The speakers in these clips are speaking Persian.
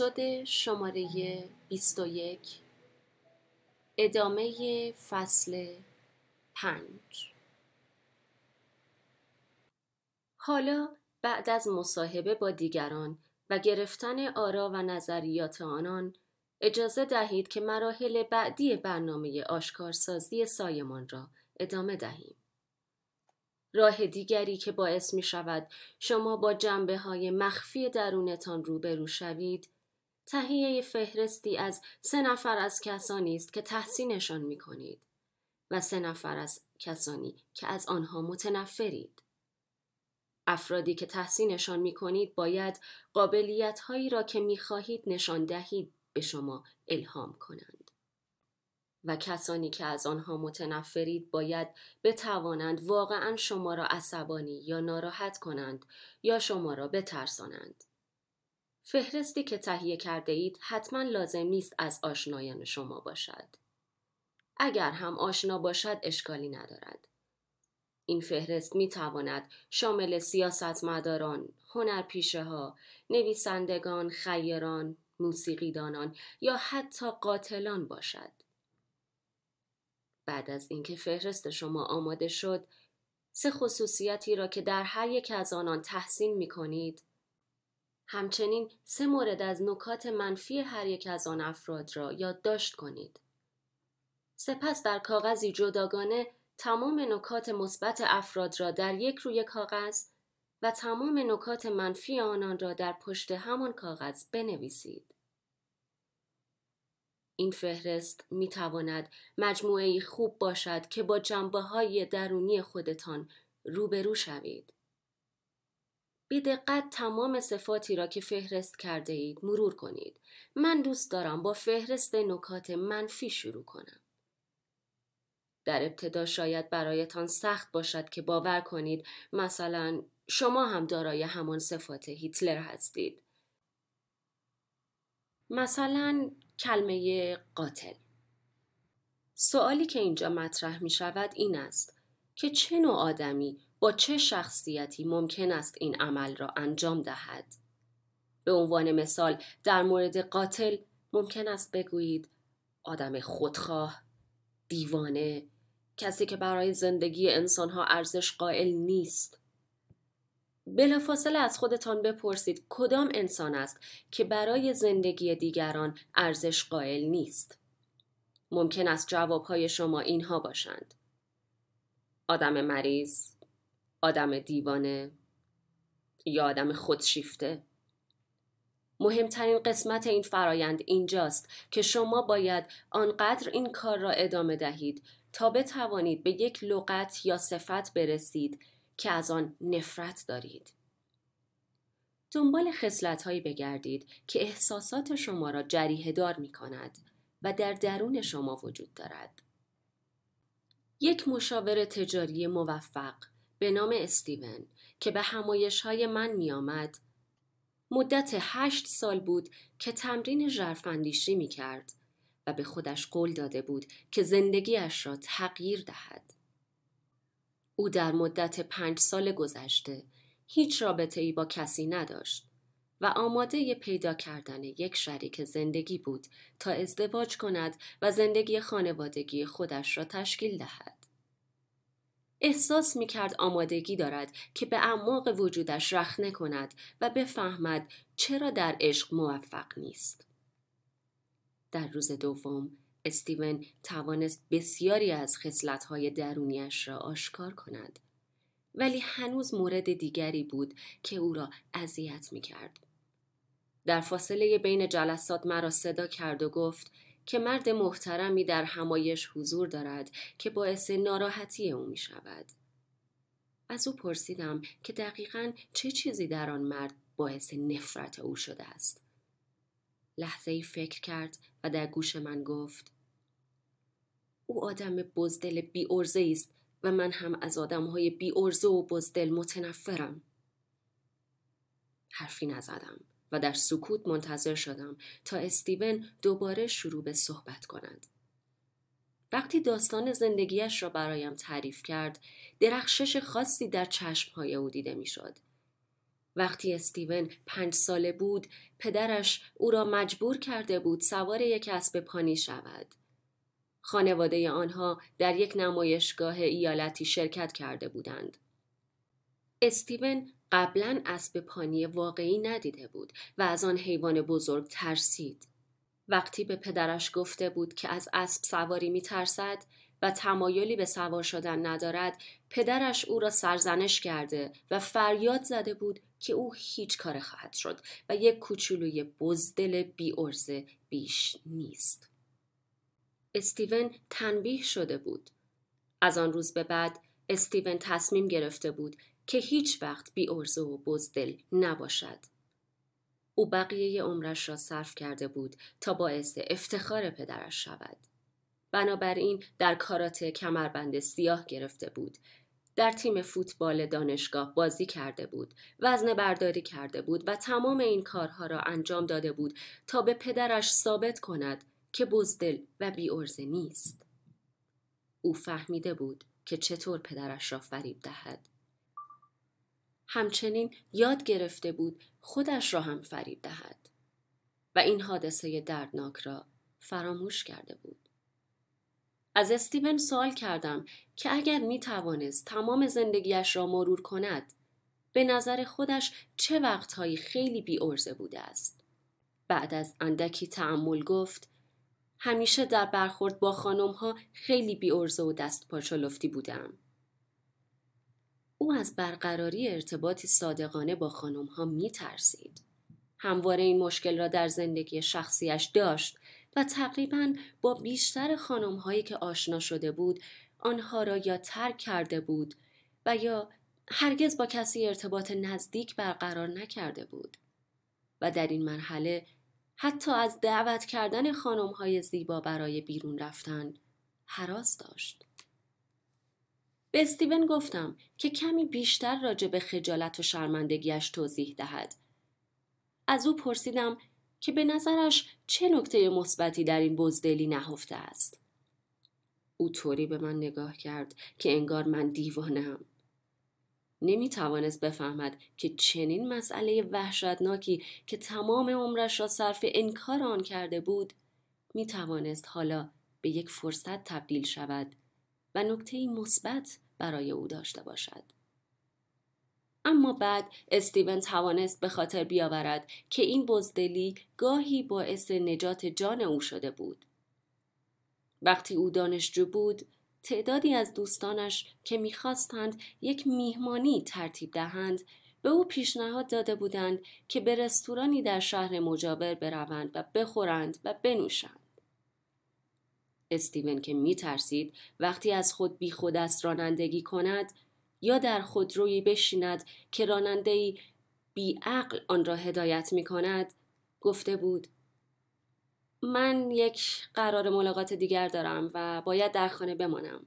اپیزود شماره 21 ادامه فصل 5 حالا بعد از مصاحبه با دیگران و گرفتن آرا و نظریات آنان اجازه دهید که مراحل بعدی برنامه آشکارسازی سایمان را ادامه دهیم. راه دیگری که باعث می شود شما با جنبه های مخفی درونتان روبرو شوید تهیه فهرستی از سه نفر از کسانی است که تحسینشان می کنید و سه نفر از کسانی که از آنها متنفرید. افرادی که تحسینشان می کنید باید قابلیت هایی را که می خواهید نشان دهید به شما الهام کنند. و کسانی که از آنها متنفرید باید بتوانند واقعا شما را عصبانی یا ناراحت کنند یا شما را بترسانند. فهرستی که تهیه کرده اید حتما لازم نیست از آشنایان شما باشد. اگر هم آشنا باشد اشکالی ندارد. این فهرست می تواند شامل سیاستمداران، هنرپیشه ها، نویسندگان، خیران، موسیقیدانان یا حتی قاتلان باشد. بعد از اینکه فهرست شما آماده شد، سه خصوصیتی را که در هر یک از آنان تحسین می کنید، همچنین سه مورد از نکات منفی هر یک از آن افراد را یادداشت کنید. سپس در کاغذی جداگانه تمام نکات مثبت افراد را در یک روی کاغذ و تمام نکات منفی آنان را در پشت همان کاغذ بنویسید. این فهرست می تواند مجموعه خوب باشد که با جنبه های درونی خودتان روبرو شوید. بی دقت تمام صفاتی را که فهرست کرده اید مرور کنید. من دوست دارم با فهرست نکات منفی شروع کنم. در ابتدا شاید برایتان سخت باشد که باور کنید مثلا شما هم دارای همان صفات هیتلر هستید. مثلا کلمه قاتل سوالی که اینجا مطرح می شود این است که چه نوع آدمی با چه شخصیتی ممکن است این عمل را انجام دهد به عنوان مثال در مورد قاتل ممکن است بگویید آدم خودخواه دیوانه کسی که برای زندگی انسانها ارزش قائل نیست بلافاصله از خودتان بپرسید کدام انسان است که برای زندگی دیگران ارزش قائل نیست. ممکن است جوابهای شما اینها باشند. آدم مریض، آدم دیوانه یا آدم خودشیفته. مهمترین قسمت این فرایند اینجاست که شما باید آنقدر این کار را ادامه دهید تا بتوانید به یک لغت یا صفت برسید که از آن نفرت دارید. دنبال خصلت هایی بگردید که احساسات شما را جریه دار می کند و در درون شما وجود دارد. یک مشاور تجاری موفق به نام استیون که به همایش های من می آمد مدت هشت سال بود که تمرین جرفندیشی می کرد و به خودش قول داده بود که زندگیش را تغییر دهد. او در مدت پنج سال گذشته هیچ رابطه ای با کسی نداشت و آماده پیدا کردن یک شریک زندگی بود تا ازدواج کند و زندگی خانوادگی خودش را تشکیل دهد. احساس می کرد آمادگی دارد که به اعماق وجودش رخنه کند و بفهمد چرا در عشق موفق نیست. در روز دوم استیون توانست بسیاری از خصلت‌های درونیش را آشکار کند ولی هنوز مورد دیگری بود که او را اذیت می‌کرد در فاصله بین جلسات مرا صدا کرد و گفت که مرد محترمی در همایش حضور دارد که باعث ناراحتی او می شود. از او پرسیدم که دقیقا چه چیزی در آن مرد باعث نفرت او شده است. لحظه ای فکر کرد و در گوش من گفت او آدم بزدل بی است و من هم از آدم های بی ارزه و بزدل متنفرم. حرفی نزدم و در سکوت منتظر شدم تا استیون دوباره شروع به صحبت کند. وقتی داستان زندگیش را برایم تعریف کرد، درخشش خاصی در چشمهای او دیده می‌شد. وقتی استیون پنج ساله بود پدرش او را مجبور کرده بود سوار یک اسب پانی شود. خانواده آنها در یک نمایشگاه ایالتی شرکت کرده بودند. استیون قبلا اسب پانی واقعی ندیده بود و از آن حیوان بزرگ ترسید. وقتی به پدرش گفته بود که از اسب سواری می ترسد و تمایلی به سوار شدن ندارد پدرش او را سرزنش کرده و فریاد زده بود که او هیچ کار خواهد شد و یک کوچولوی بزدل بی ارزه بیش نیست. استیون تنبیه شده بود. از آن روز به بعد استیون تصمیم گرفته بود که هیچ وقت بی ارزه و بزدل نباشد. او بقیه عمرش را صرف کرده بود تا باعث افتخار پدرش شود. بنابراین در کاراته کمربند سیاه گرفته بود. در تیم فوتبال دانشگاه بازی کرده بود. وزن برداری کرده بود و تمام این کارها را انجام داده بود تا به پدرش ثابت کند که بزدل و بیورزه نیست. او فهمیده بود که چطور پدرش را فریب دهد. همچنین یاد گرفته بود خودش را هم فریب دهد و این حادثه دردناک را فراموش کرده بود. از استیون سوال کردم که اگر می توانست تمام زندگیش را مرور کند به نظر خودش چه وقتهایی خیلی بی ارزه بوده است. بعد از اندکی تعمل گفت همیشه در برخورد با خانم ها خیلی بی ارزه و دست پاچولفتی بودم. او از برقراری ارتباطی صادقانه با خانم ها می ترسید. همواره این مشکل را در زندگی شخصیش داشت و تقریبا با بیشتر خانم هایی که آشنا شده بود آنها را یا ترک کرده بود و یا هرگز با کسی ارتباط نزدیک برقرار نکرده بود و در این مرحله حتی از دعوت کردن خانم های زیبا برای بیرون رفتن حراس داشت. به استیون گفتم که کمی بیشتر راجع به خجالت و شرمندگیش توضیح دهد. از او پرسیدم که به نظرش چه نکته مثبتی در این بزدلی نهفته است. او طوری به من نگاه کرد که انگار من دیوانم. نمی توانست بفهمد که چنین مسئله وحشتناکی که تمام عمرش را صرف انکار آن کرده بود می توانست حالا به یک فرصت تبدیل شود و نکته مثبت برای او داشته باشد. اما بعد استیون توانست به خاطر بیاورد که این بزدلی گاهی باعث نجات جان او شده بود. وقتی او دانشجو بود تعدادی از دوستانش که می‌خواستند یک میهمانی ترتیب دهند به او پیشنهاد داده بودند که به رستورانی در شهر مجاور بروند و بخورند و بنوشند. استیون که می ترسید وقتی از خود بی خود است رانندگی کند یا در خودرویی بشیند که رانندهای بی عقل آن را هدایت می کند گفته بود من یک قرار ملاقات دیگر دارم و باید در خانه بمانم.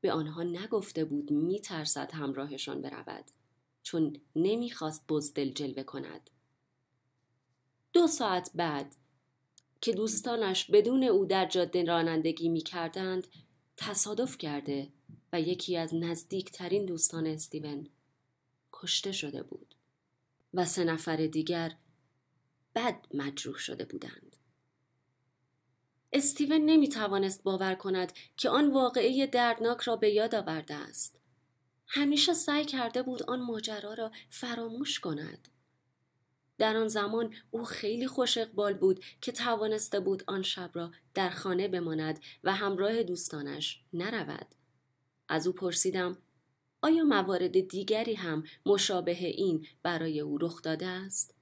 به آنها نگفته بود می ترسد همراهشان برود چون نمی‌خواست بزدل جلوه کند. دو ساعت بعد که دوستانش بدون او در جاده رانندگی می کردند تصادف کرده و یکی از نزدیکترین دوستان استیون کشته شده بود و سه نفر دیگر بد مجروح شده بودند. استیون نمی توانست باور کند که آن واقعه دردناک را به یاد آورده است. همیشه سعی کرده بود آن ماجرا را فراموش کند. در آن زمان او خیلی خوش اقبال بود که توانسته بود آن شب را در خانه بماند و همراه دوستانش نرود. از او پرسیدم آیا موارد دیگری هم مشابه این برای او رخ داده است؟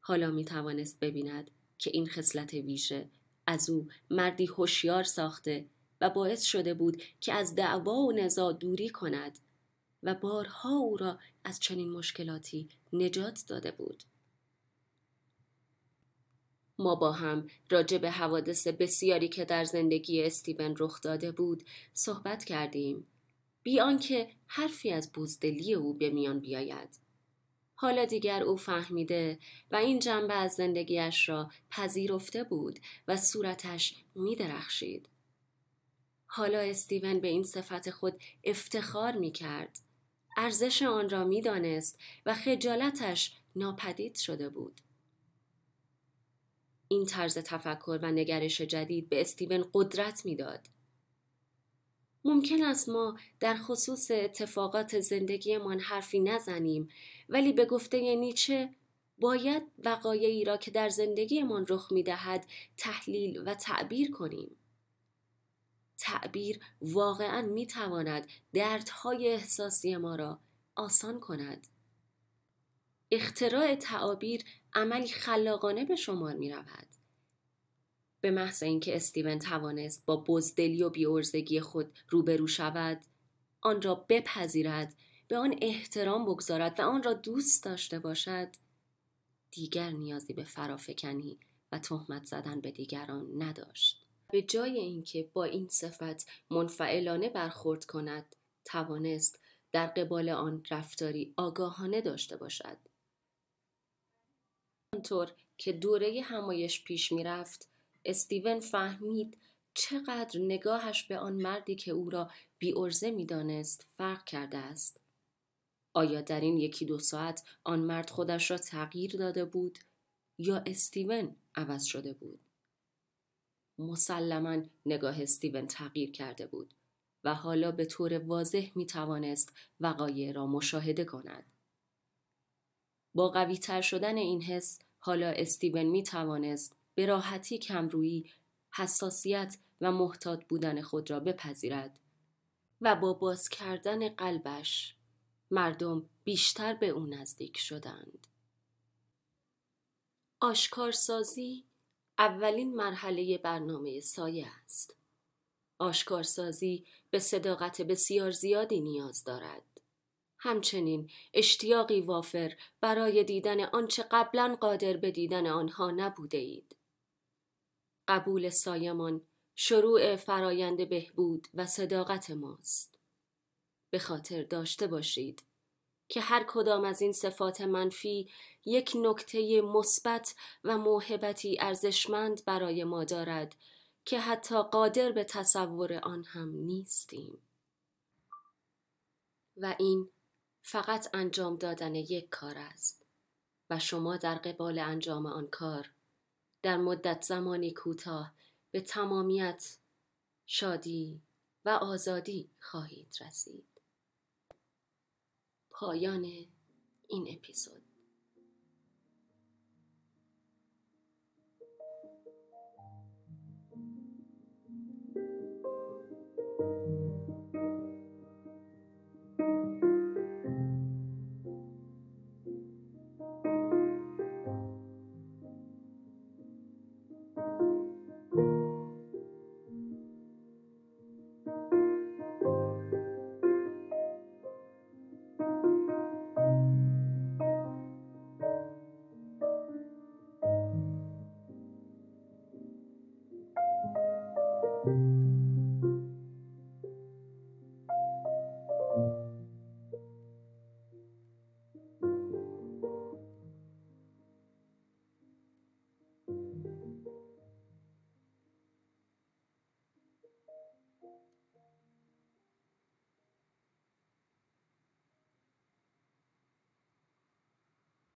حالا می توانست ببیند که این خصلت ویژه از او مردی هوشیار ساخته و باعث شده بود که از دعوا و نزاع دوری کند و بارها او را از چنین مشکلاتی نجات داده بود. ما با هم راجع به حوادث بسیاری که در زندگی استیون رخ داده بود صحبت کردیم بی آنکه حرفی از بزدلی او به میان بیاید. حالا دیگر او فهمیده و این جنبه از زندگیش را پذیرفته بود و صورتش می حالا استیون به این صفت خود افتخار می کرد. ارزش آن را می‌دانست و خجالتش ناپدید شده بود. این طرز تفکر و نگرش جدید به استیون قدرت می‌داد. ممکن است ما در خصوص اتفاقات زندگیمان حرفی نزنیم ولی به گفته نیچه باید وقایعی را که در زندگیمان رخ می دهد تحلیل و تعبیر کنیم. تعبیر واقعا می تواند دردهای احساسی ما را آسان کند. اختراع تعابیر عملی خلاقانه به شمار می رود. به محض اینکه استیون توانست با بزدلی و بیورزگی خود روبرو شود آن را بپذیرد به آن احترام بگذارد و آن را دوست داشته باشد دیگر نیازی به فرافکنی و تهمت زدن به دیگران نداشت به جای اینکه با این صفت منفعلانه برخورد کند توانست در قبال آن رفتاری آگاهانه داشته باشد آنطور که دوره همایش پیش می‌رفت استیون فهمید چقدر نگاهش به آن مردی که او را بی ارزه می دانست فرق کرده است. آیا در این یکی دو ساعت آن مرد خودش را تغییر داده بود یا استیون عوض شده بود؟ مسلما نگاه استیون تغییر کرده بود و حالا به طور واضح می توانست وقایع را مشاهده کند. با قوی تر شدن این حس حالا استیون می توانست به راحتی کمرویی حساسیت و محتاط بودن خود را بپذیرد و با باز کردن قلبش مردم بیشتر به او نزدیک شدند. آشکارسازی اولین مرحله برنامه سایه است. آشکارسازی به صداقت بسیار زیادی نیاز دارد. همچنین اشتیاقی وافر برای دیدن آنچه قبلا قادر به دیدن آنها نبوده اید. قبول سایمان شروع فرایند بهبود و صداقت ماست. به خاطر داشته باشید که هر کدام از این صفات منفی یک نکته مثبت و موهبتی ارزشمند برای ما دارد که حتی قادر به تصور آن هم نیستیم. و این فقط انجام دادن یک کار است و شما در قبال انجام آن کار در مدت زمانی کوتاه به تمامیت شادی و آزادی خواهید رسید پایان این اپیزود.